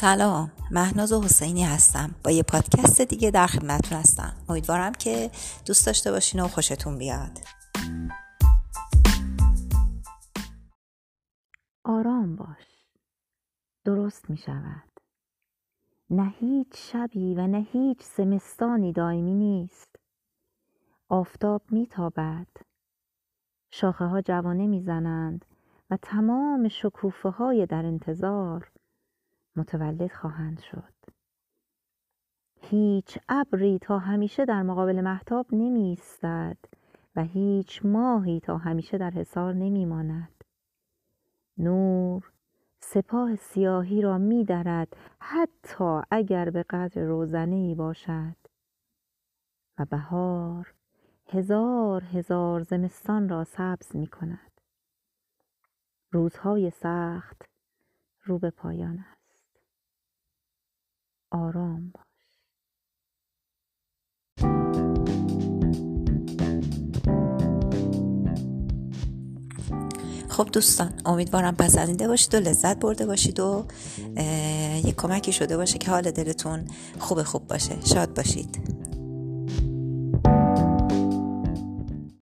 سلام. مهناز حسینی هستم. با یه پادکست دیگه در خدمتتون هستم. امیدوارم که دوست داشته باشین و خوشتون بیاد. آرام باش. درست می شود. نه هیچ شبی و نه هیچ زمستانی دائمی نیست. آفتاب می تابد. شاخه ها جوانه می زنند و تمام شکوفه های در انتظار متولد خواهند شد. هیچ ابری تا همیشه در مقابل محتاب نمی ایستد و هیچ ماهی تا همیشه در حصار نمی ماند نور سپاه سیاهی را می درد حتی اگر به قدر روزنه ای باشد. و بهار هزار هزار زمستان را سبز می کند روزهای سخت رو به پایان است. آرام باش. خب دوستان امیدوارم پسندیده باشید و لذت برده باشید و یک کمکی شده باشه که حال دلتون خوب خوب باشه. شاد باشید.